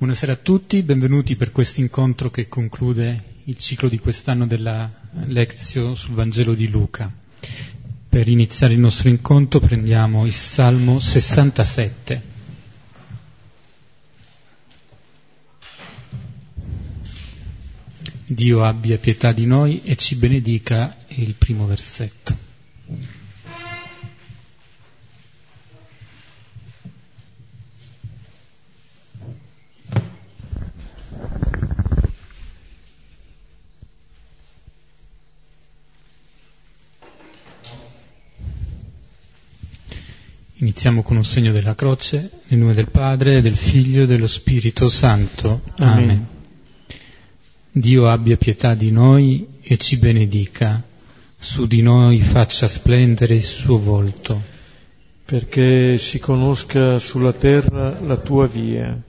Buonasera a tutti, benvenuti per questo incontro che conclude il ciclo di quest'anno della Lezio sul Vangelo di Luca. Per iniziare il nostro incontro prendiamo il Salmo 67. Dio abbia pietà di noi e ci benedica il primo versetto. Iniziamo con un segno della croce, nel nome del Padre, del Figlio e dello Spirito Santo. Amen. Amen. Dio abbia pietà di noi e ci benedica, su di noi faccia splendere il suo volto. Perché si conosca sulla terra la tua via,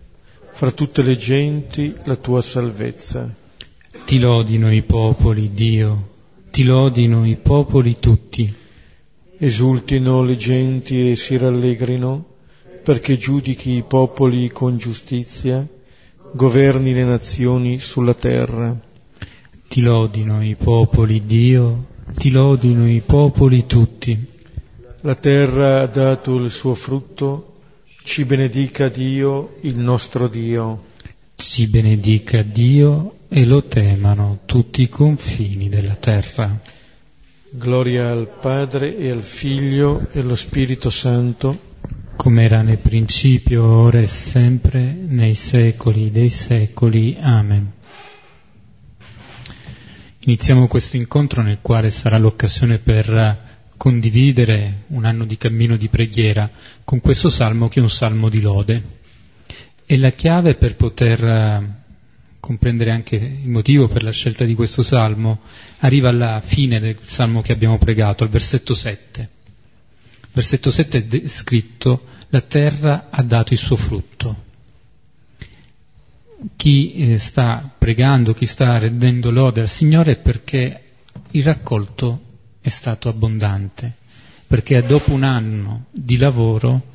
fra tutte le genti la tua salvezza. Ti lodino i popoli, Dio, ti lodino i popoli tutti esultino le genti e si rallegrino, perché giudichi i popoli con giustizia, governi le nazioni sulla terra. Ti lodino i popoli, Dio, ti lodino i popoli tutti. La terra ha dato il suo frutto, ci benedica Dio, il nostro Dio. Ci benedica Dio e lo temano tutti i confini della terra. Gloria al Padre e al Figlio e allo Spirito Santo, come era nel principio, ora e sempre, nei secoli dei secoli. Amen. Iniziamo questo incontro nel quale sarà l'occasione per condividere un anno di cammino di preghiera con questo salmo che è un salmo di lode. E la chiave per poter comprendere anche il motivo per la scelta di questo salmo, arriva alla fine del salmo che abbiamo pregato, al versetto 7. Versetto 7 è scritto, la terra ha dato il suo frutto. Chi eh, sta pregando, chi sta rendendo lode al Signore è perché il raccolto è stato abbondante, perché dopo un anno di lavoro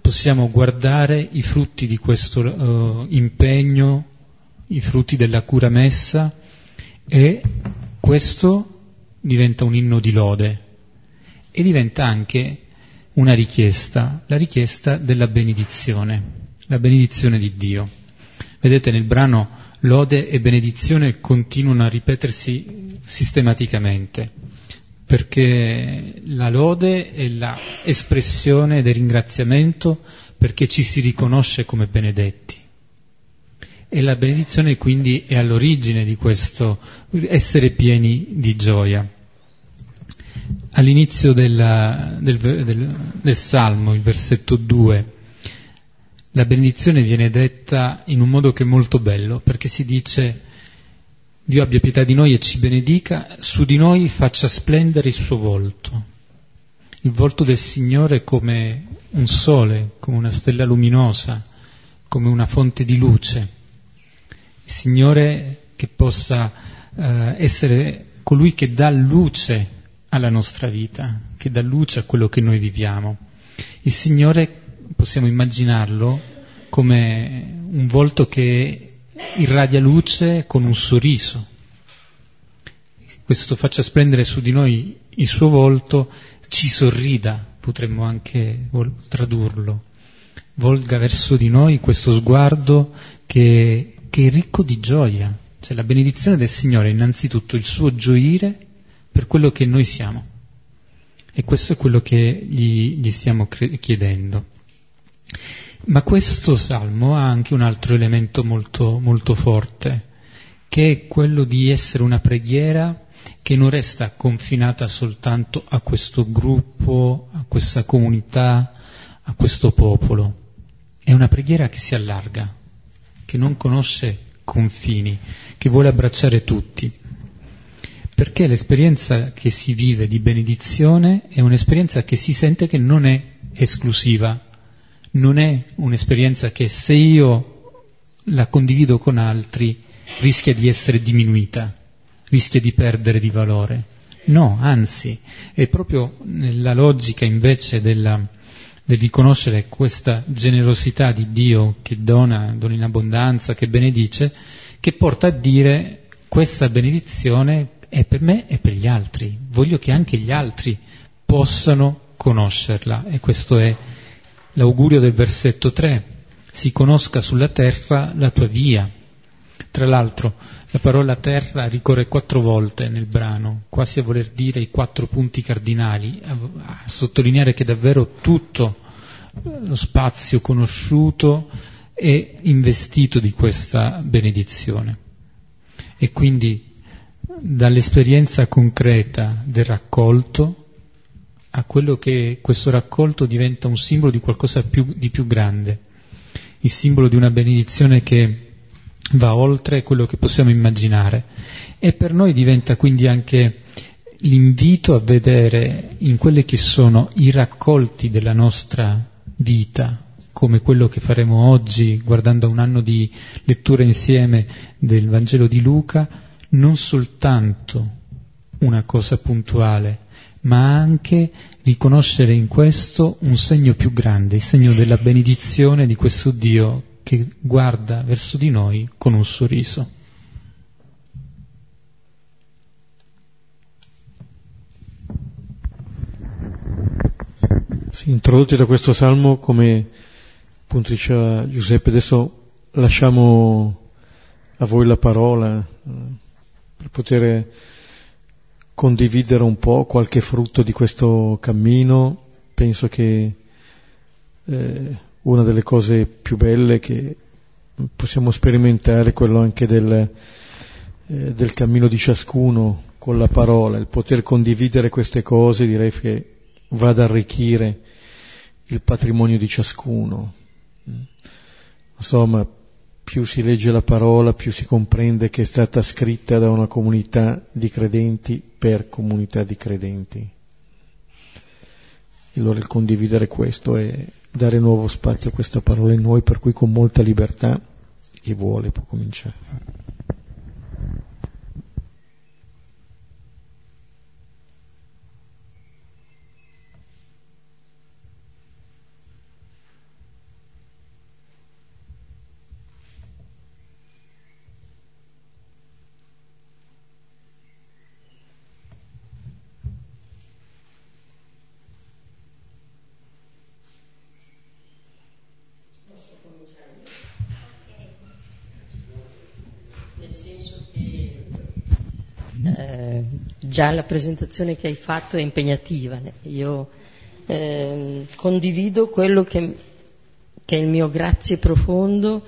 possiamo guardare i frutti di questo uh, impegno i frutti della cura messa e questo diventa un inno di lode e diventa anche una richiesta, la richiesta della benedizione, la benedizione di Dio. Vedete nel brano lode e benedizione continuano a ripetersi sistematicamente, perché la lode è l'espressione del ringraziamento perché ci si riconosce come benedetti. E la benedizione quindi è all'origine di questo essere pieni di gioia. All'inizio della, del, del, del Salmo, il versetto 2, la benedizione viene detta in un modo che è molto bello, perché si dice Dio abbia pietà di noi e ci benedica, su di noi faccia splendere il suo volto. Il volto del Signore come un sole, come una stella luminosa, come una fonte di luce. Signore che possa eh, essere colui che dà luce alla nostra vita, che dà luce a quello che noi viviamo. Il Signore possiamo immaginarlo come un volto che irradia luce con un sorriso. Questo faccia splendere su di noi il suo volto, ci sorrida, potremmo anche tradurlo. Volga verso di noi questo sguardo che che è ricco di gioia, cioè la benedizione del Signore è innanzitutto il suo gioire per quello che noi siamo. E questo è quello che gli, gli stiamo cre- chiedendo. Ma questo salmo ha anche un altro elemento molto, molto forte, che è quello di essere una preghiera che non resta confinata soltanto a questo gruppo, a questa comunità, a questo popolo. È una preghiera che si allarga, che non conosce confini, che vuole abbracciare tutti. Perché l'esperienza che si vive di benedizione è un'esperienza che si sente che non è esclusiva, non è un'esperienza che se io la condivido con altri rischia di essere diminuita, rischia di perdere di valore. No, anzi, è proprio nella logica invece della, del riconoscere questa generosità di Dio che dona, dona in abbondanza, che benedice, che porta a dire questa benedizione è per me e per gli altri. Voglio che anche gli altri possano conoscerla e questo è l'augurio del versetto 3. Si conosca sulla terra la tua via. Tra l'altro la parola terra ricorre quattro volte nel brano, quasi a voler dire i quattro punti cardinali, a, a sottolineare che davvero tutto spazio conosciuto è investito di questa benedizione. E quindi dall'esperienza concreta del raccolto a quello che questo raccolto diventa un simbolo di qualcosa più, di più grande, il simbolo di una benedizione che va oltre quello che possiamo immaginare e per noi diventa quindi anche l'invito a vedere in quelli che sono i raccolti della nostra vita, come quello che faremo oggi guardando un anno di lettura insieme del Vangelo di Luca, non soltanto una cosa puntuale, ma anche riconoscere in questo un segno più grande, il segno della benedizione di questo Dio che guarda verso di noi con un sorriso. Sì, introdotti da questo salmo, come appunto diceva Giuseppe, adesso lasciamo a voi la parola eh, per poter condividere un po' qualche frutto di questo cammino. Penso che eh, una delle cose più belle che possiamo sperimentare è quello anche del, eh, del cammino di ciascuno con la parola, il poter condividere queste cose direi che va ad arricchire il patrimonio di ciascuno. Insomma, più si legge la parola, più si comprende che è stata scritta da una comunità di credenti per comunità di credenti. E allora il condividere questo è dare nuovo spazio a questa parola in noi, per cui con molta libertà chi vuole può cominciare. Già la presentazione che hai fatto è impegnativa. Io eh, condivido quello che, che, è il mio grazie profondo,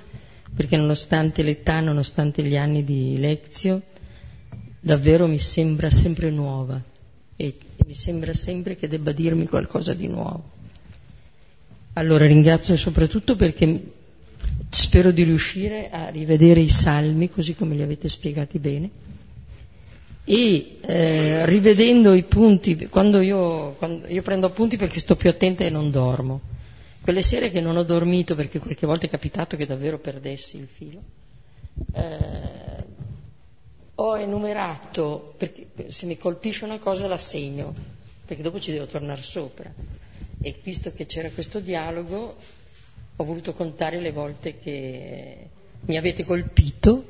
perché nonostante l'età, nonostante gli anni di lezio, davvero mi sembra sempre nuova e, e mi sembra sempre che debba dirmi qualcosa di nuovo. Allora ringrazio soprattutto perché spero di riuscire a rivedere i salmi così come li avete spiegati bene e eh, rivedendo i punti, quando io, quando io, prendo appunti perché sto più attenta e non dormo, quelle sere che non ho dormito perché qualche volta è capitato che davvero perdessi il filo, eh, ho enumerato, perché se mi colpisce una cosa la segno, perché dopo ci devo tornare sopra. E visto che c'era questo dialogo, ho voluto contare le volte che mi avete colpito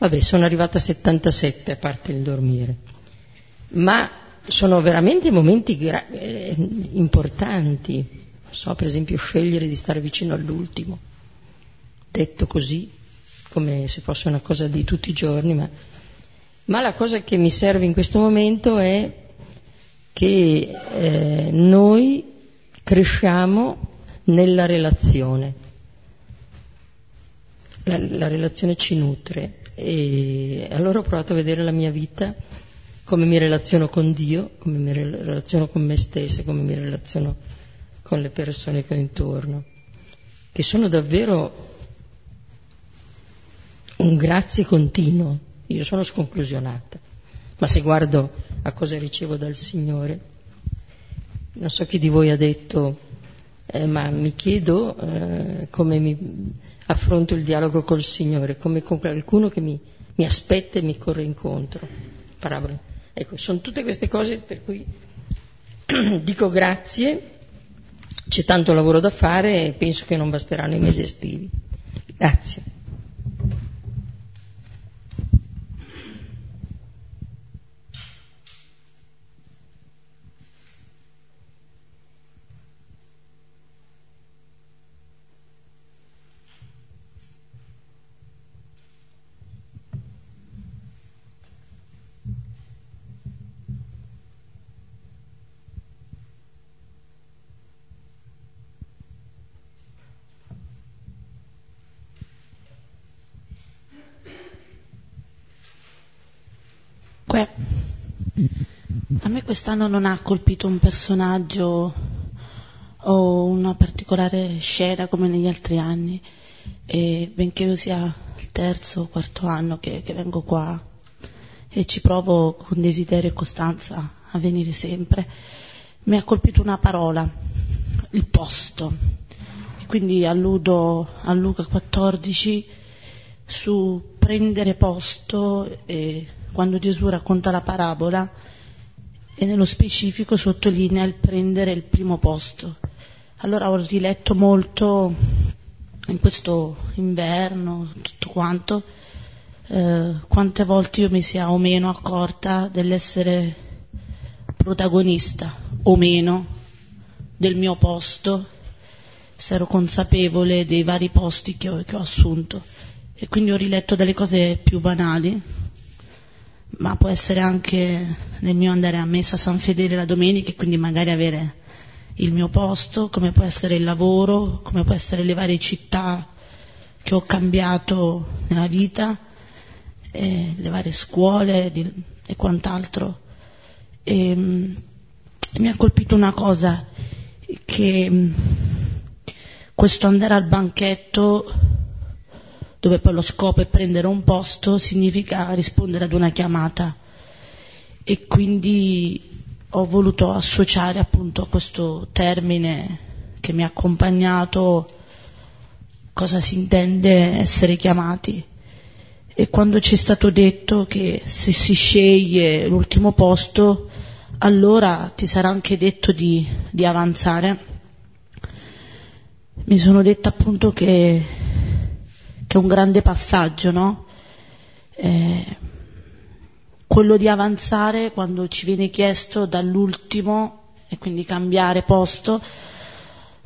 Vabbè, sono arrivata a 77 a parte il dormire, ma sono veramente momenti gra- eh, importanti. So, per esempio, scegliere di stare vicino all'ultimo, detto così, come se fosse una cosa di tutti i giorni, ma, ma la cosa che mi serve in questo momento è che eh, noi cresciamo nella relazione. La, la relazione ci nutre e allora ho provato a vedere la mia vita, come mi relaziono con Dio, come mi relaziono con me stessa, come mi relaziono con le persone che ho intorno, che sono davvero un grazie continuo. Io sono sconclusionata, ma se guardo a cosa ricevo dal Signore, non so chi di voi ha detto, eh, ma mi chiedo eh, come mi affronto il dialogo col Signore, come con qualcuno che mi, mi aspetta e mi corre incontro. Parabole. Ecco, sono tutte queste cose per cui dico grazie c'è tanto lavoro da fare e penso che non basteranno i mesi estivi. Grazie. Dunque, a me quest'anno non ha colpito un personaggio o una particolare scena come negli altri anni, e benché io sia il terzo o quarto anno che, che vengo qua e ci provo con desiderio e costanza a venire sempre, mi ha colpito una parola, il posto. E quindi alludo a Luca 14 su prendere posto e quando Gesù racconta la parabola e nello specifico sottolinea il prendere il primo posto. Allora ho riletto molto in questo inverno, tutto quanto, eh, quante volte io mi sia o meno accorta dell'essere protagonista o meno del mio posto, se ero consapevole dei vari posti che ho, che ho assunto. E quindi ho riletto delle cose più banali, ma può essere anche nel mio andare a messa a San Fedele la domenica e quindi magari avere il mio posto, come può essere il lavoro, come può essere le varie città che ho cambiato nella vita, le varie scuole e quant'altro. E, e mi ha colpito una cosa, che questo andare al banchetto dove poi lo scopo è prendere un posto, significa rispondere ad una chiamata. E quindi ho voluto associare appunto a questo termine che mi ha accompagnato cosa si intende essere chiamati. E quando ci è stato detto che se si sceglie l'ultimo posto, allora ti sarà anche detto di, di avanzare, mi sono detta appunto che che è un grande passaggio, no? Eh, quello di avanzare quando ci viene chiesto dall'ultimo e quindi cambiare posto,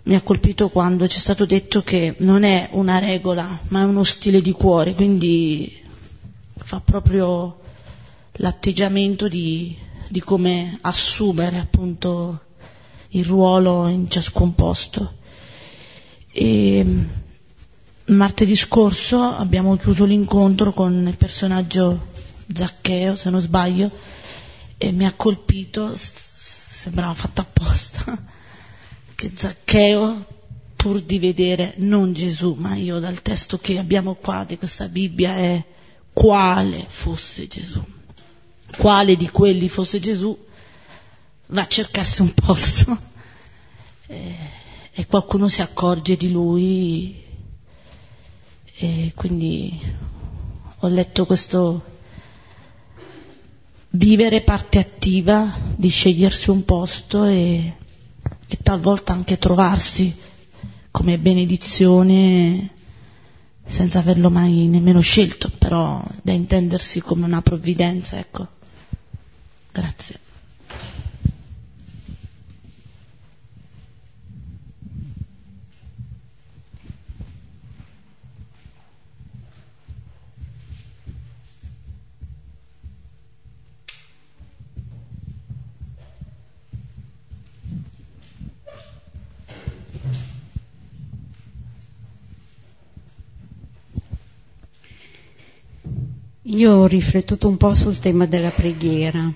mi ha colpito quando ci è stato detto che non è una regola, ma è uno stile di cuore, quindi fa proprio l'atteggiamento di, di come assumere appunto il ruolo in ciascun posto. E, Martedì scorso abbiamo chiuso l'incontro con il personaggio Zaccheo, se non sbaglio, e mi ha colpito, sembrava fatto apposta, che Zaccheo, pur di vedere non Gesù, ma io dal testo che abbiamo qua di questa Bibbia è quale fosse Gesù, quale di quelli fosse Gesù, va a cercarsi un posto. E, e qualcuno si accorge di lui e quindi ho letto questo vivere parte attiva di scegliersi un posto e, e talvolta anche trovarsi come benedizione senza averlo mai nemmeno scelto, però da intendersi come una provvidenza, ecco. Grazie. Io ho riflettuto un po' sul tema della preghiera,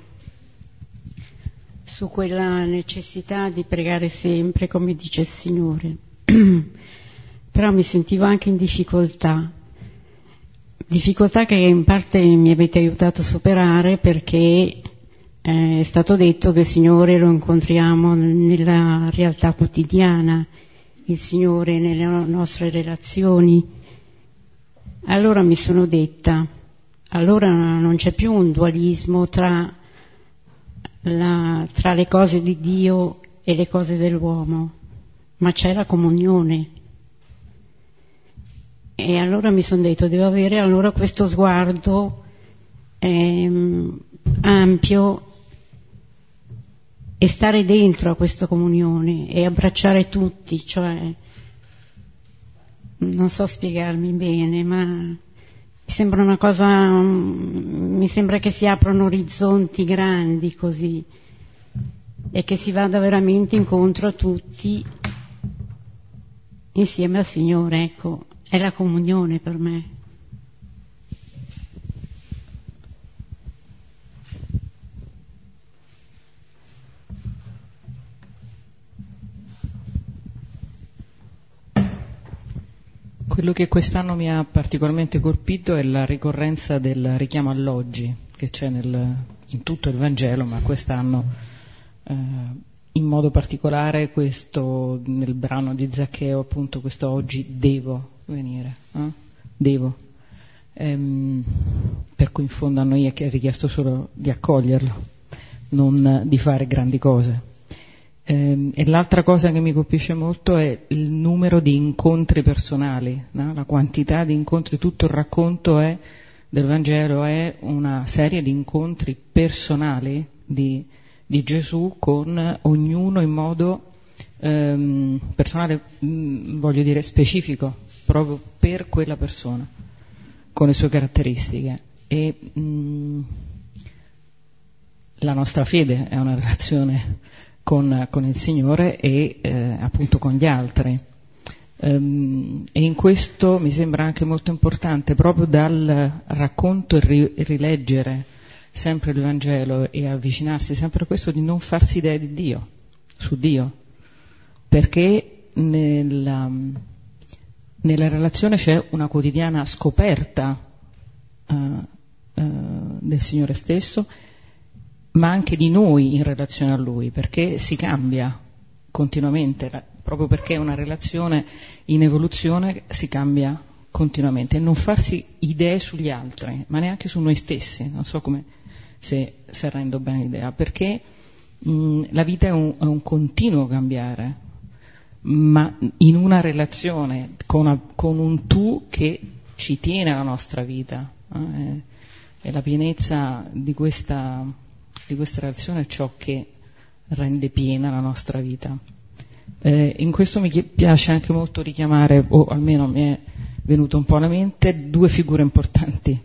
su quella necessità di pregare sempre come dice il Signore, però mi sentivo anche in difficoltà, difficoltà che in parte mi avete aiutato a superare perché è stato detto che il Signore lo incontriamo nella realtà quotidiana, il Signore nelle nostre relazioni. Allora mi sono detta, allora non c'è più un dualismo tra, la, tra le cose di Dio e le cose dell'uomo, ma c'è la comunione. E allora mi sono detto, devo avere allora questo sguardo ehm, ampio e stare dentro a questa comunione e abbracciare tutti, cioè non so spiegarmi bene, ma mi sembra una cosa, mi sembra che si aprono orizzonti grandi così e che si vada veramente incontro a tutti insieme al Signore, ecco, è la comunione per me. Quello che quest'anno mi ha particolarmente colpito è la ricorrenza del richiamo all'oggi che c'è nel, in tutto il Vangelo, ma quest'anno eh, in modo particolare questo, nel brano di Zaccheo, appunto questo oggi devo venire, eh? devo. Ehm, per cui in fondo a noi è richiesto solo di accoglierlo, non di fare grandi cose. Ehm, e l'altra cosa che mi colpisce molto è il numero di incontri personali, no? la quantità di incontri, tutto il racconto è, del Vangelo è una serie di incontri personali di, di Gesù con ognuno in modo ehm, personale, mh, mm, voglio dire specifico, proprio per quella persona, con le sue caratteristiche. E, mh, mm, la nostra fede è una relazione con, con il Signore e eh, appunto con gli altri. Um, e in questo mi sembra anche molto importante, proprio dal racconto e ri- rileggere sempre il Vangelo e avvicinarsi sempre a questo, di non farsi idea di Dio, su Dio, perché nella, nella relazione c'è una quotidiana scoperta uh, uh, del Signore stesso ma anche di noi in relazione a Lui, perché si cambia continuamente, proprio perché è una relazione in evoluzione si cambia continuamente. E non farsi idee sugli altri, ma neanche su noi stessi, non so come se, se rendo bene l'idea, perché mh, la vita è un, è un, continuo cambiare, ma in una relazione con, una, con, un tu che ci tiene alla nostra vita, eh, è la pienezza di questa di questa relazione è ciò che rende piena la nostra vita. Eh, in questo mi piace anche molto richiamare, o almeno mi è venuto un po' alla mente, due figure importanti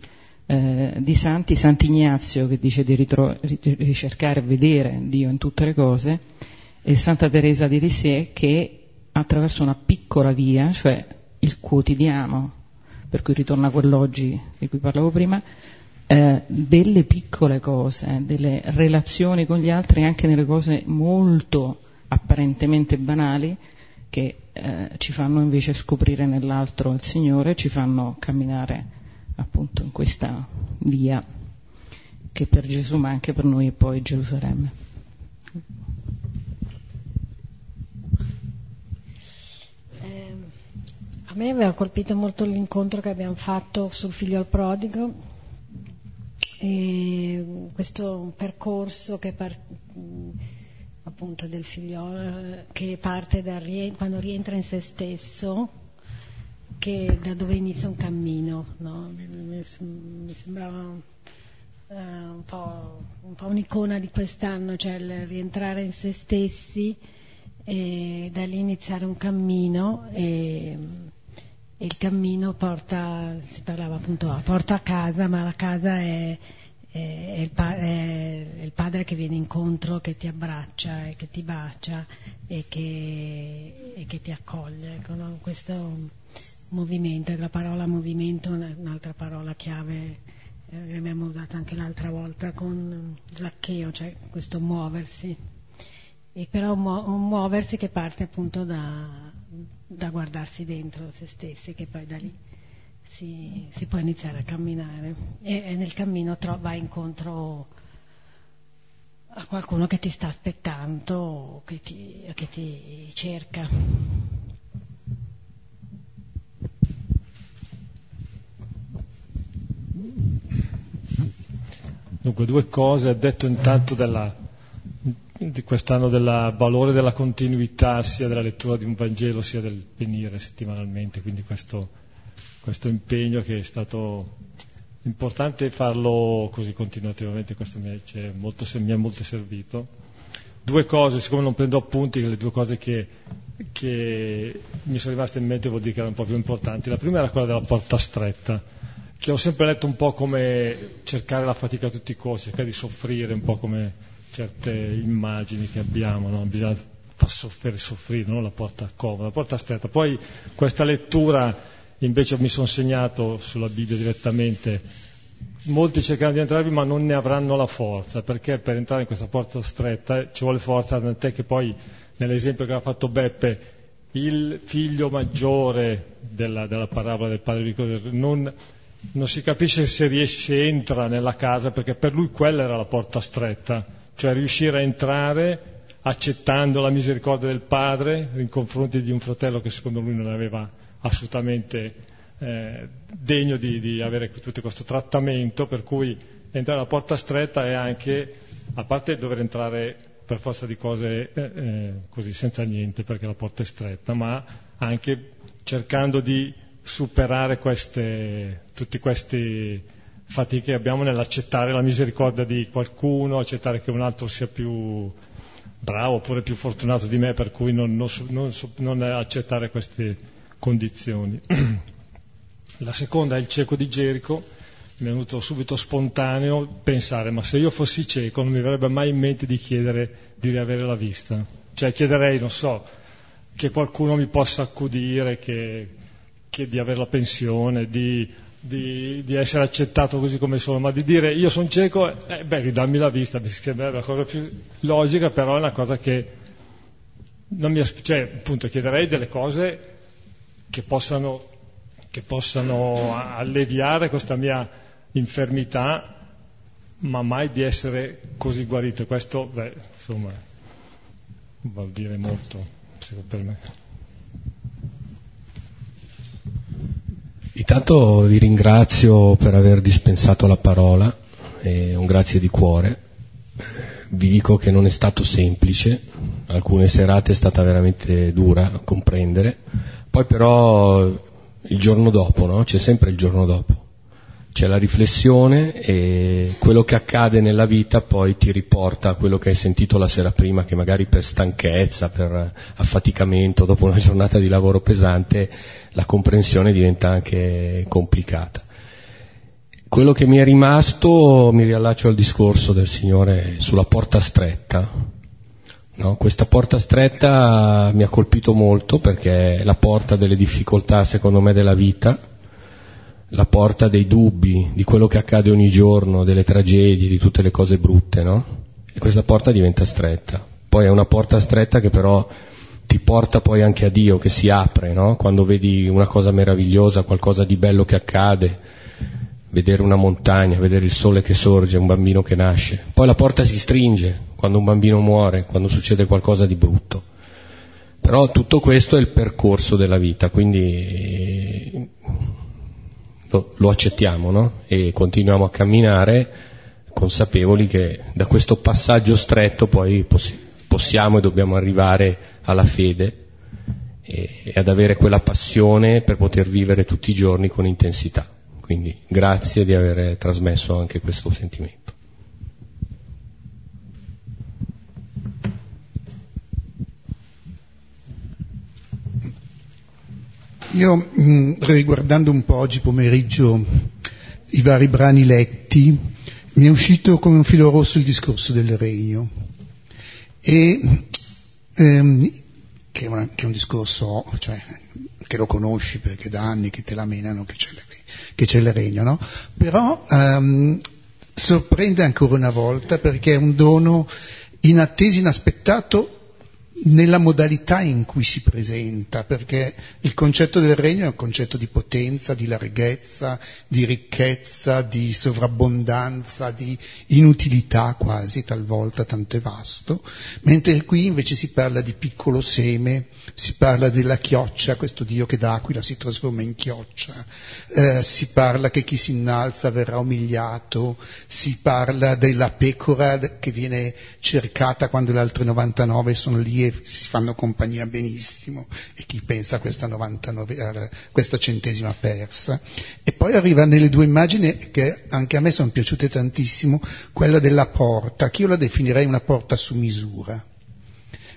eh, di santi, Sant'Ignazio che dice di ritro- ricercare e vedere Dio in tutte le cose, e Santa Teresa di Lisieux che attraverso una piccola via, cioè il quotidiano, per cui ritorna a quell'oggi di cui parlavo prima, eh, delle piccole cose, delle relazioni con gli altri, anche nelle cose molto apparentemente banali, che eh, ci fanno invece scoprire nell'altro il Signore, ci fanno camminare appunto in questa via che per Gesù ma anche per noi è poi Gerusalemme. Eh, a me aveva colpito molto l'incontro che abbiamo fatto sul figlio al prodigo e questo percorso che part, appunto del figliolo che parte da, quando rientra in se stesso, che da dove inizia un cammino, no? mi, sembrava uh, un, po', un, po', un'icona di quest'anno, cioè il rientrare in se stessi e da lì iniziare un cammino e il cammino porta, si parlava appunto, porta a casa, ma la casa è, è, il pa- è, il padre che viene incontro, che ti abbraccia e che ti bacia e che, e che ti accoglie. Ecco, no? Questo movimento, la parola movimento è un'altra parola chiave eh, che abbiamo usato anche l'altra volta con Zaccheo, cioè questo muoversi. E però un muoversi che parte appunto da, da guardarsi dentro se stessi, che poi da lì si, si può iniziare a camminare e, e nel cammino tro- vai incontro a qualcuno che ti sta aspettando che ti, che ti cerca. Dunque due cose, detto intanto della, di quest'anno del valore della continuità sia della lettura di un Vangelo sia del venire settimanalmente, quindi questo, questo impegno che è stato importante farlo così continuativamente, questo mi, è molto, mi è molto servito. Due cose, siccome non prendo appunti, le due cose che, che mi sono rimaste in mente vuol dire che erano un po' più importanti. La prima era quella della porta stretta, che ho sempre letto un po' come cercare la fatica a tutti i costi, cercare di soffrire un po' come certe immagini che abbiamo, no? bisogna far soffrire, soffrire no? la porta comoda, la porta stretta. Poi questa lettura invece mi sono segnato sulla Bibbia direttamente, molti cercheranno di entrarvi ma non ne avranno la forza, perché per entrare in questa porta stretta ci vuole forza, tant'è che poi nell'esempio che ha fatto Beppe, il figlio maggiore della, della parabola del padre di non, non si capisce se riesce, entra nella casa, perché per lui quella era la porta stretta cioè riuscire a entrare accettando la misericordia del padre in confronti di un fratello che secondo lui non aveva assolutamente eh, degno di, di, avere tutto questo trattamento, per cui entrare alla porta stretta è anche, a parte dover entrare per forza di cose eh, eh, così senza niente perché la porta è stretta, ma anche cercando di superare queste, tutti questi fatiche che abbiamo nell'accettare la misericordia di qualcuno, accettare che un altro sia più bravo oppure più fortunato di me, per cui non, non, non, non accettare queste condizioni. La seconda è il cieco di Gerico, mi è venuto subito spontaneo pensare, ma se io fossi cieco non mi verrebbe mai in mente di chiedere di riavere la vista. Cioè chiederei, non so, che qualcuno mi possa accudire, che, che di avere la pensione, di di, di, essere accettato così come sono, ma di dire io sono cieco, eh, beh, ridammi la vista, mi sembra la cosa più logica, però è una cosa che non mi cioè, appunto, chiederei delle cose che possano, che possano alleviare questa mia infermità, ma mai di essere così guarito. Questo, beh, insomma, vuol dire molto, per me. Intanto vi ringrazio per aver dispensato la parola, e un grazie di cuore. Vi dico che non è stato semplice, alcune serate è stata veramente dura a comprendere, poi però il giorno dopo, no? C'è sempre il giorno dopo. C'è la riflessione e quello che accade nella vita poi ti riporta a quello che hai sentito la sera prima, che magari per stanchezza, per affaticamento, dopo una giornata di lavoro pesante, la comprensione diventa anche complicata. Quello che mi è rimasto, mi riallaccio al discorso del Signore sulla porta stretta. No? Questa porta stretta mi ha colpito molto perché è la porta delle difficoltà, secondo me, della vita, la porta dei dubbi, di quello che accade ogni giorno, delle tragedie, di tutte le cose brutte, no? E questa porta diventa stretta. Poi è una porta stretta che però ti porta poi anche a Dio che si apre, no? quando vedi una cosa meravigliosa, qualcosa di bello che accade, vedere una montagna, vedere il sole che sorge, un bambino che nasce. Poi la porta si stringe quando un bambino muore, quando succede qualcosa di brutto. Però tutto questo è il percorso della vita, quindi lo, lo accettiamo no? e continuiamo a camminare consapevoli che da questo passaggio stretto poi possi- possiamo e dobbiamo arrivare alla fede e, ad avere quella passione per poter vivere tutti i giorni con intensità. Quindi grazie di aver trasmesso anche questo sentimento. Io, mh, riguardando un po' oggi pomeriggio i vari brani letti, mi è uscito come un filo rosso il discorso del regno. E ehm, che, è una, che, è un discorso cioè, che lo conosci perché da anni che te la menano che c'è, le, che c'è il regno, no? Però ehm, sorprende ancora una volta perché è un dono inatteso, inaspettato nella modalità in cui si presenta, perché il concetto del regno è un concetto di potenza, di larghezza, di ricchezza, di sovrabbondanza, di inutilità quasi, talvolta tanto è vasto, mentre qui invece si parla di piccolo seme, si parla della chioccia, questo Dio che da aquila si trasforma in chioccia, eh, si parla che chi si innalza verrà umiliato, si parla della pecora che viene cercata quando le altre 99 sono lì e si fanno compagnia benissimo e chi pensa a questa, 99, a questa centesima persa. E poi arriva nelle due immagini che anche a me sono piaciute tantissimo, quella della porta, che io la definirei una porta su misura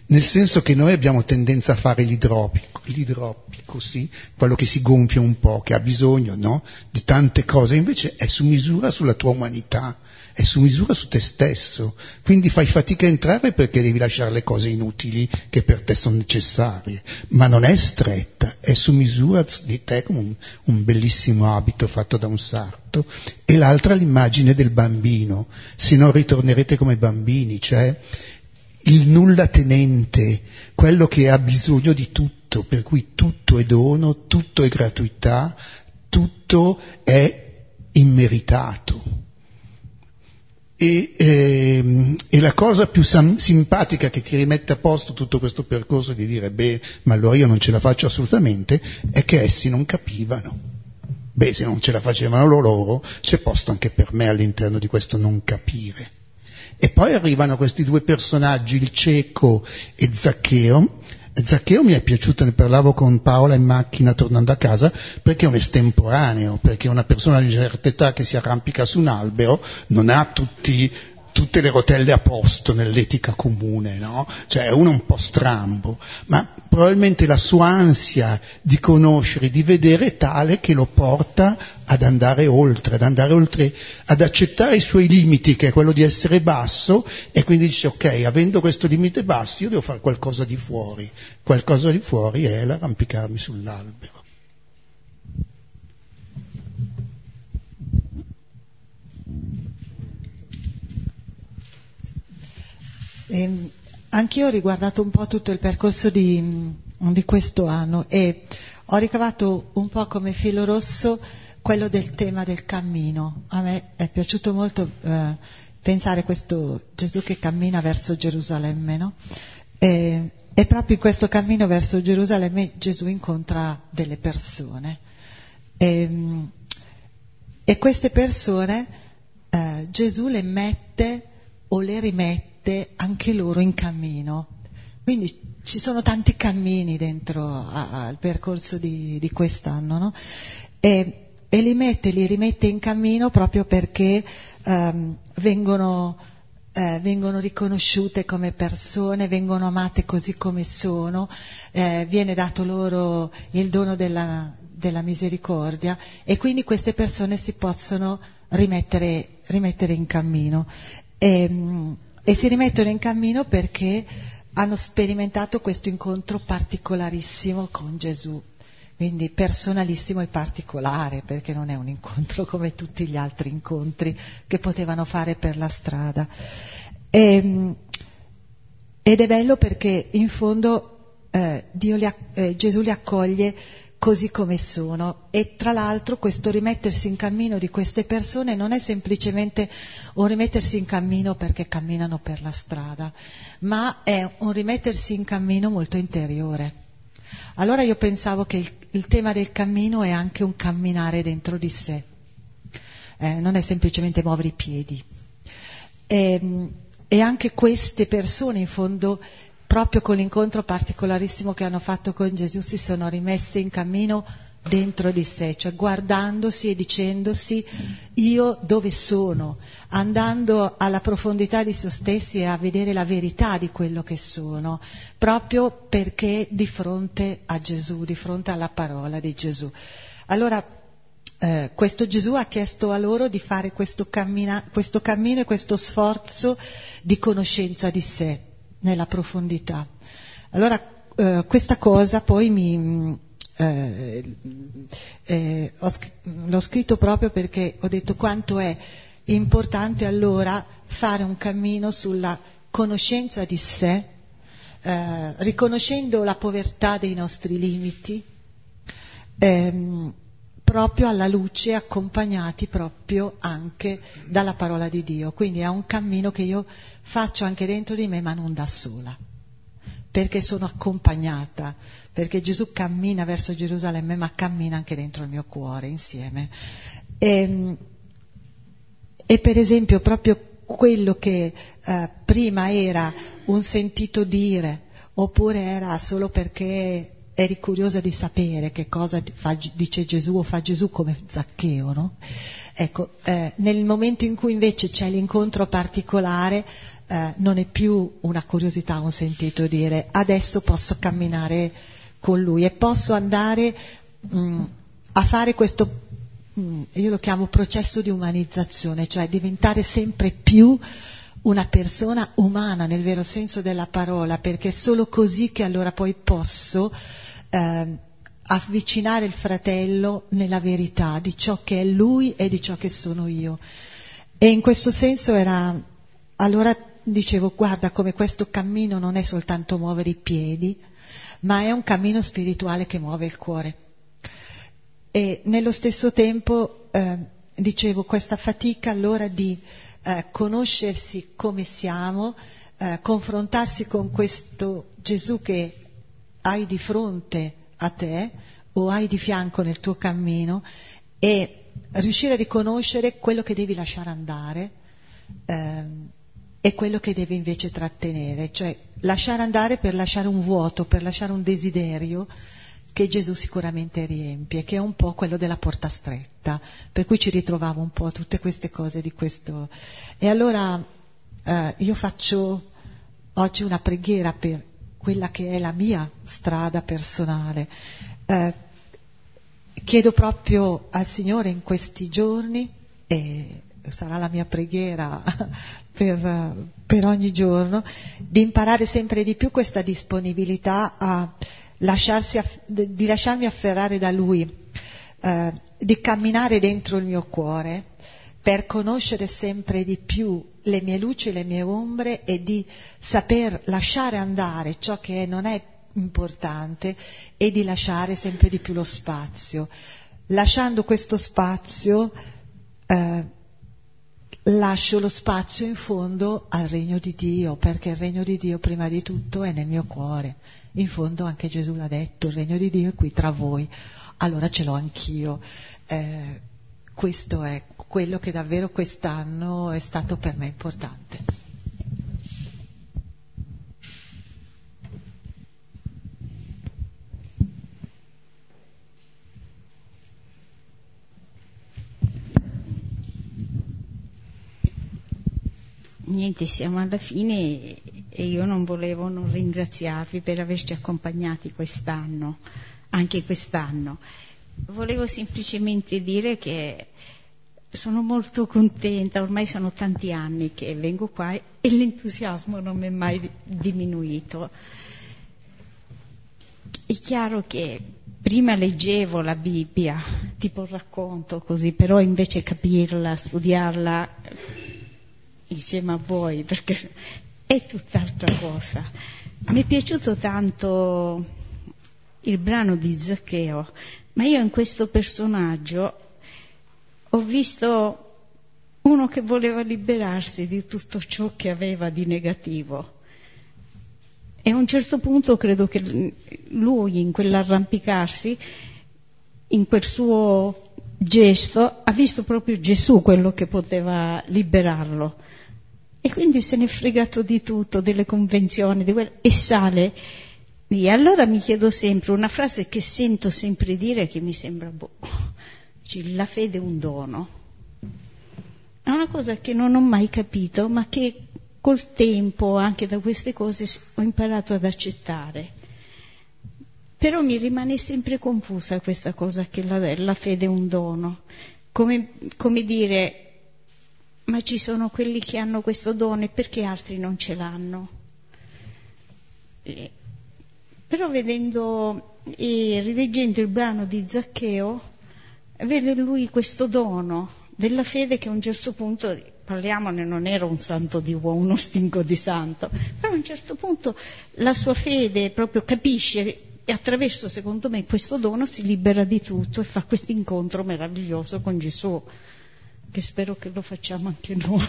nel senso che noi abbiamo tendenza a fare l'idropico, l'idropico, sì, quello che si gonfia un po', che ha bisogno, no? Di tante cose, invece è su misura sulla tua umanità, è su misura su te stesso, quindi fai fatica a entrare perché devi lasciare le cose inutili che per te sono necessarie, ma non è stretta, è su misura di te come un, un bellissimo abito fatto da un sarto, e l'altra l'immagine del bambino, se no ritornerete come bambini, cioè il nulla tenente, quello che ha bisogno di tutto, per cui tutto è dono, tutto è gratuità, tutto è immeritato. E, ehm, e, la cosa più sam- simpatica che ti rimette a posto tutto questo percorso di dire, beh, ma allora io non ce la faccio assolutamente, è che essi non capivano. Beh, se non ce la facevano loro, c'è posto anche per me all'interno di questo non capire. E poi arrivano questi due personaggi, il cieco e Zaccheo. Zaccheo mi è piaciuto, ne parlavo con Paola in macchina tornando a casa, perché è un estemporaneo, perché una persona di certa età che si arrampica su un albero non ha tutti tutte le rotelle a posto nell'etica comune, no? Cioè è uno un po' strambo, ma probabilmente la sua ansia di conoscere, di vedere è tale che lo porta ad andare oltre, ad andare oltre, ad accettare i suoi limiti, che è quello di essere basso, e quindi dice ok, avendo questo limite basso io devo fare qualcosa di fuori, qualcosa di fuori è l'arrampicarmi sull'albero. Eh, anch'io ho riguardato un po' tutto il percorso di, di, questo anno e ho ricavato un po' come filo rosso quello del tema del cammino. A me è piaciuto molto eh, pensare questo Gesù che cammina verso Gerusalemme, no? E, e, proprio in questo cammino verso Gerusalemme Gesù incontra delle persone. E, e queste persone eh, Gesù le mette o le rimette mette anche loro in cammino. Quindi ci sono tanti cammini dentro al percorso di, di quest'anno, no? e, e, li mette, li rimette in cammino proprio perché um, vengono, eh, vengono, riconosciute come persone, vengono amate così come sono, eh, viene dato loro il dono della, della, misericordia e quindi queste persone si possono rimettere, rimettere in cammino. E, e si rimettono in cammino perché hanno sperimentato questo incontro particolarissimo con Gesù, quindi personalissimo e particolare, perché non è un incontro come tutti gli altri incontri che potevano fare per la strada. E, ehm, ed è bello perché in fondo eh, li, eh, Gesù li accoglie così come sono e tra l'altro questo rimettersi in cammino di queste persone non è semplicemente un rimettersi in cammino perché camminano per la strada, ma è un rimettersi in cammino molto interiore. Allora io pensavo che il, il tema del cammino è anche un camminare dentro di sé, eh, non è semplicemente muovere i piedi. E, ehm, e anche queste persone in fondo proprio con l'incontro particolarissimo che hanno fatto con Gesù si sono rimesse in cammino dentro di sé, cioè guardandosi e dicendosi io dove sono, andando alla profondità di se stessi e a vedere la verità di quello che sono, proprio perché di fronte a Gesù, di fronte alla parola di Gesù. Allora, eh, questo Gesù ha chiesto a loro di fare questo, cammina, questo cammino e questo sforzo di conoscenza di sé nella profondità. Allora eh, questa cosa poi mi, eh, eh, l'ho scritto proprio perché ho detto quanto è importante allora fare un cammino sulla conoscenza di sé, eh, riconoscendo la povertà dei nostri limiti, ehm, proprio alla luce, accompagnati proprio anche dalla parola di Dio. Quindi è un cammino che io faccio anche dentro di me, ma non da sola, perché sono accompagnata, perché Gesù cammina verso Gerusalemme, ma cammina anche dentro il mio cuore insieme. E, ehm, e per esempio proprio quello che eh, prima era un sentito dire, oppure era solo perché eri curiosa di sapere che cosa fa, dice Gesù o fa Gesù come Zaccheo, no? Ecco, eh, nel momento in cui invece c'è l'incontro particolare, eh, non è più una curiosità, un sentito dire adesso posso camminare con lui e posso andare mh, mm, a fare questo, mm, io lo chiamo processo di umanizzazione, cioè diventare sempre più una persona umana nel vero senso della parola, perché è solo così che allora poi posso eh, avvicinare il fratello nella verità di ciò che è lui e di ciò che sono io. E in questo senso era, allora dicevo, guarda come questo cammino non è soltanto muovere i piedi, ma è un cammino spirituale che muove il cuore. E nello stesso tempo, eh, dicevo, questa fatica allora di eh, conoscersi come siamo, eh, confrontarsi con questo Gesù che hai di fronte a te o hai di fianco nel tuo cammino e riuscire a riconoscere quello che devi lasciare andare ehm, e quello che devi invece trattenere, cioè lasciare andare per lasciare un vuoto, per lasciare un desiderio che Gesù sicuramente riempie, che è un po' quello della porta stretta, per cui ci ritrovavo un po' tutte queste cose di questo. E allora eh, io faccio oggi una preghiera per quella che è la mia strada personale. Eh, chiedo proprio al Signore in questi giorni, e sarà la mia preghiera per, per ogni giorno, di imparare sempre di più questa disponibilità a lasciarsi, di lasciarmi afferrare da Lui, eh, di camminare dentro il mio cuore per conoscere sempre di più le mie luci e le mie ombre e di saper lasciare andare ciò che non è importante e di lasciare sempre di più lo spazio. Lasciando questo spazio, eh, lascio lo spazio in fondo al regno di Dio, perché il regno di Dio prima di tutto è nel mio cuore. In fondo anche Gesù l'ha detto, il regno di Dio è qui tra voi. Allora ce l'ho anch'io. Eh, questo è quello che davvero quest'anno è stato per me importante. Niente, siamo alla fine e io non volevo non ringraziarvi per averci accompagnati quest'anno, anche quest'anno. Volevo semplicemente dire che sono molto contenta, ormai sono tanti anni che vengo qua e l'entusiasmo non mi è mai diminuito. È chiaro che prima leggevo la Bibbia, tipo un racconto così, però invece capirla, studiarla insieme a voi, perché è tutt'altra cosa. Mi è piaciuto tanto il brano di Zaccheo, ma io in questo personaggio ho visto uno che voleva liberarsi di tutto ciò che aveva di negativo. E a un certo punto credo che lui, in quell'arrampicarsi, in quel suo gesto, ha visto proprio Gesù quello che poteva liberarlo. E quindi se ne è fregato di tutto, delle convenzioni, di quel... e sale e allora mi chiedo sempre una frase che sento sempre dire che mi sembra boh, la fede è un dono. È una cosa che non ho mai capito, ma che col tempo, anche da queste cose, ho imparato ad accettare. Però mi rimane sempre confusa questa cosa che la, la fede è un dono. Come, come dire, ma ci sono quelli che hanno questo dono e perché altri non ce l'hanno? Però vedendo e rileggendo il brano di Zaccheo, vedo in lui questo dono della fede che a un certo punto, parliamone, non era un santo di uomo, uno stinco di santo, però a un certo punto la sua fede proprio capisce e attraverso, secondo me, questo dono si libera di tutto e fa questo incontro meraviglioso con Gesù, che spero che lo facciamo anche noi.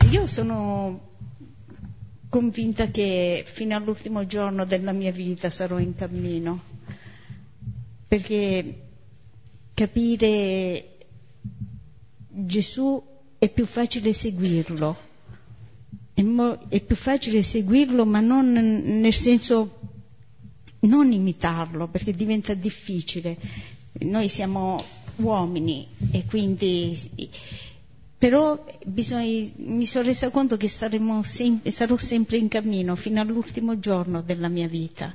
Io sono convinta che fino all'ultimo giorno della mia vita sarò in cammino, perché capire Gesù è più facile seguirlo, è, mo- è più facile seguirlo ma non nel senso non imitarlo perché diventa difficile. Noi siamo uomini e quindi però bisogna, mi sono resa conto che sem- sarò sempre in cammino fino all'ultimo giorno della mia vita.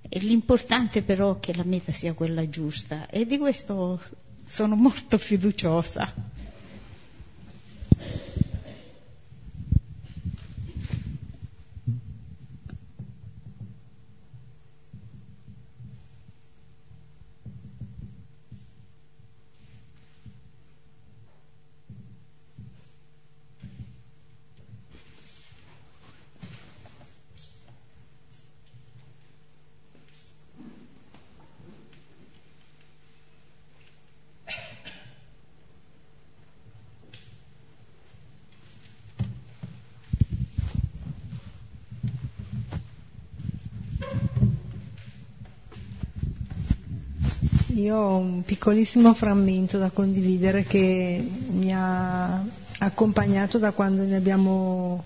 E l'importante però è che la meta sia quella giusta e di questo sono molto fiduciosa. Io ho un piccolissimo frammento da condividere che mi ha accompagnato da quando ne abbiamo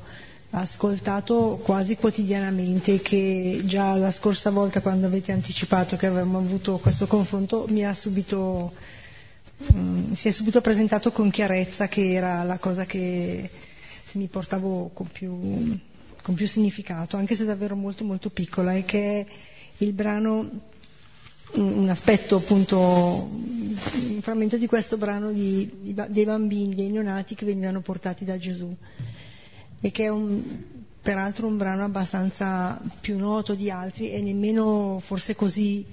ascoltato quasi quotidianamente che già la scorsa volta quando avete anticipato che avremmo avuto questo confronto mi ha subito, mm, si è subito presentato con chiarezza che era la cosa che mi portavo con più, con più significato, anche se davvero molto molto piccola, e che il brano un aspetto appunto, un frammento di questo brano di, di, dei bambini, dei neonati che venivano portati da Gesù. E che è un, peraltro un brano abbastanza più noto di altri e nemmeno forse così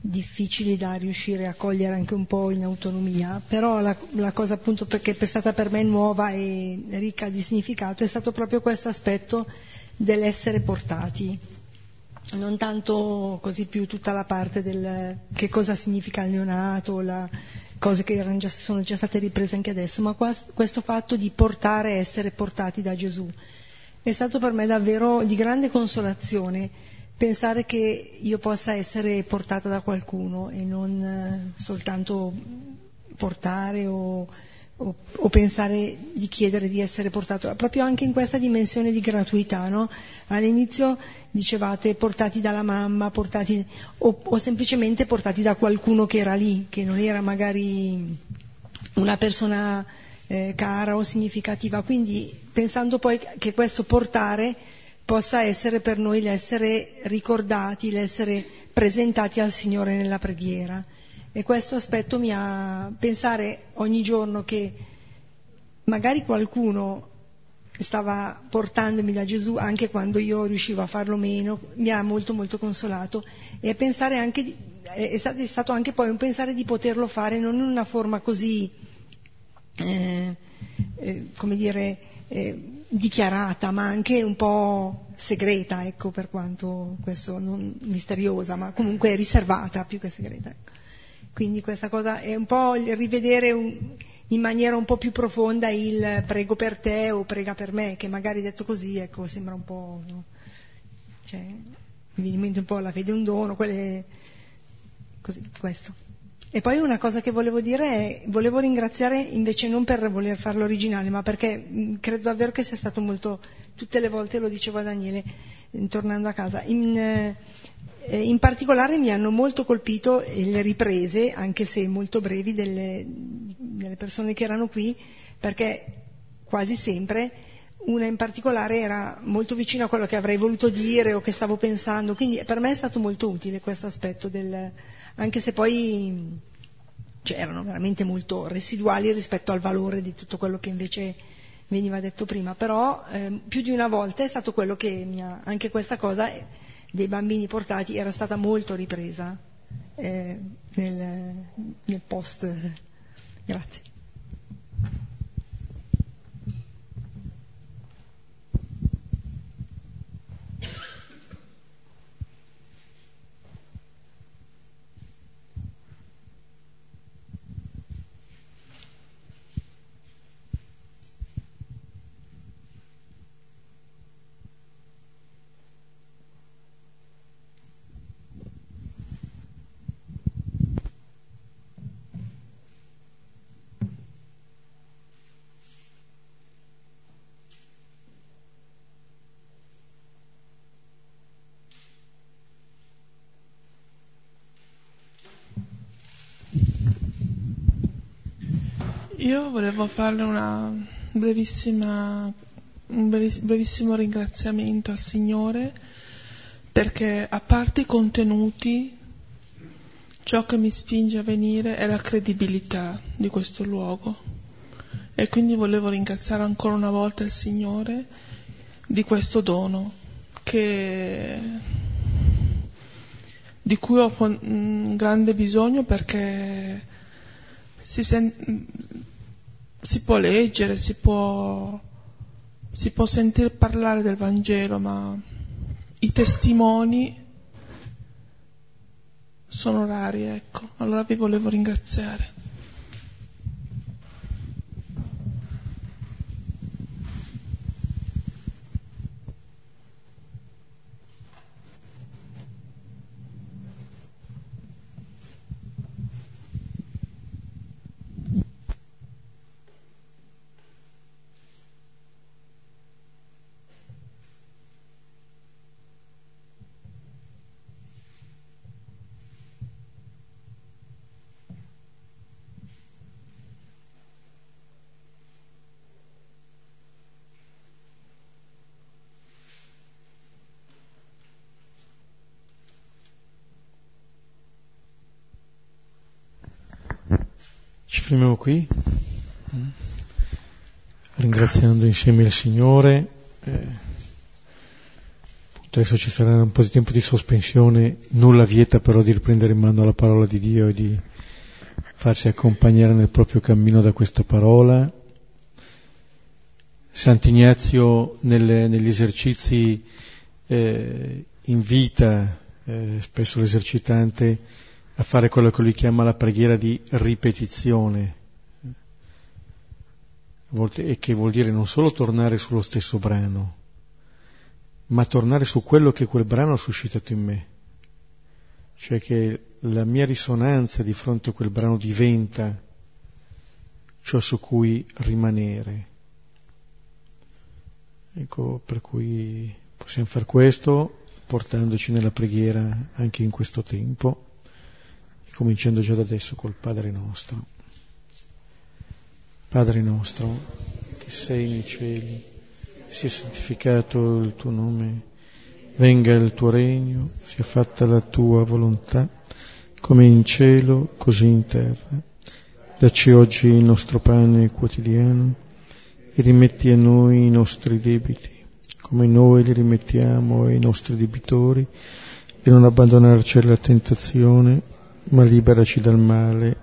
difficili da riuscire a cogliere anche un po' in autonomia, però la, la cosa appunto perché è stata per me nuova e ricca di significato è stato proprio questo aspetto dell'essere portati non tanto così più tutta la parte del che cosa significa il neonato, la, cose che già, sono già state riprese anche adesso, ma qua, questo fatto di portare, essere portati da Gesù. È stato per me davvero di grande consolazione pensare che io possa essere portata da qualcuno e non eh, soltanto portare o o, o, pensare di chiedere di essere portato, proprio anche in questa dimensione di gratuità. No? All'inizio dicevate portati dalla mamma, portati, o, o, semplicemente portati da qualcuno che era lì, che non era magari una persona eh, cara o significativa. Quindi pensando poi che questo portare possa essere per noi l'essere ricordati, l'essere presentati al Signore nella preghiera e questo aspetto mi ha pensare ogni giorno che magari qualcuno stava portandomi da Gesù anche quando io riuscivo a farlo meno, mi ha molto molto consolato e pensare anche è, stato, anche poi un pensare di poterlo fare non in una forma così eh, eh, come dire eh, dichiarata ma anche un po' segreta ecco per quanto questo non misteriosa ma comunque riservata più che segreta ecco. Quindi questa cosa è un po' rivedere un, in maniera un po' più profonda il prego per te o prega per me, che magari detto così, ecco, sembra un po', no? cioè, mi viene in mente un po' la fede un dono, quelle, così, questo. E poi una cosa che volevo dire è, volevo ringraziare invece non per voler farlo originale, ma perché credo davvero che sia stato molto, tutte le volte lo dicevo a Daniele, tornando a casa, in, eh, eh, in particolare mi hanno molto colpito le riprese, anche se molto brevi, delle, delle persone che erano qui, perché quasi sempre una in particolare era molto vicina a quello che avrei voluto dire o che stavo pensando, quindi per me è stato molto utile questo aspetto del, anche se poi cioè, erano veramente molto residuali rispetto al valore di tutto quello che invece veniva detto prima, però eh, più di una volta è stato quello che mi ha, anche questa cosa dei bambini portati era stata molto ripresa eh, nel, nel post. Grazie. Io volevo farle una brevissima, un brevissimo ringraziamento al Signore perché a parte i contenuti ciò che mi spinge a venire è la credibilità di questo luogo. E quindi volevo ringraziare ancora una volta il Signore di questo dono che, di cui ho un grande bisogno perché si, sen- si può leggere, si può, si può sentire parlare del Vangelo, ma i testimoni sono rari, ecco. Allora vi volevo ringraziare. Fermiamo qui, ringraziando insieme il Signore. Eh, adesso ci sarà un po' di tempo di sospensione, nulla vieta però di riprendere in mano la parola di Dio e di farsi accompagnare nel proprio cammino da questa parola. Sant'Ignazio nelle, negli esercizi eh, invita eh, spesso l'esercitante a fare quello che lui chiama la preghiera di ripetizione, e che vuol dire non solo tornare sullo stesso brano, ma tornare su quello che quel brano ha suscitato in me, cioè che la mia risonanza di fronte a quel brano diventa ciò su cui rimanere. Ecco, per cui possiamo fare questo portandoci nella preghiera anche in questo tempo cominciando già da adesso col Padre nostro. Padre nostro, che sei nei cieli, sia santificato il tuo nome, venga il tuo regno, sia fatta la tua volontà, come in cielo, così in terra. Dacci oggi il nostro pane quotidiano e rimetti a noi i nostri debiti, come noi li rimettiamo ai nostri debitori, e non abbandonarci alla tentazione, ma liberaci dal male.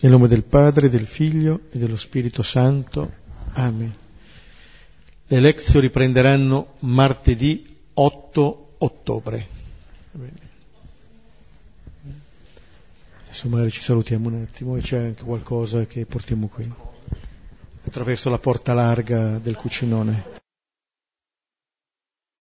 Nel nome del Padre, del Figlio e dello Spirito Santo. Amen. Le lezioni riprenderanno martedì 8 ottobre. Adesso magari ci salutiamo un attimo e c'è anche qualcosa che portiamo qui, attraverso la porta larga del cucinone.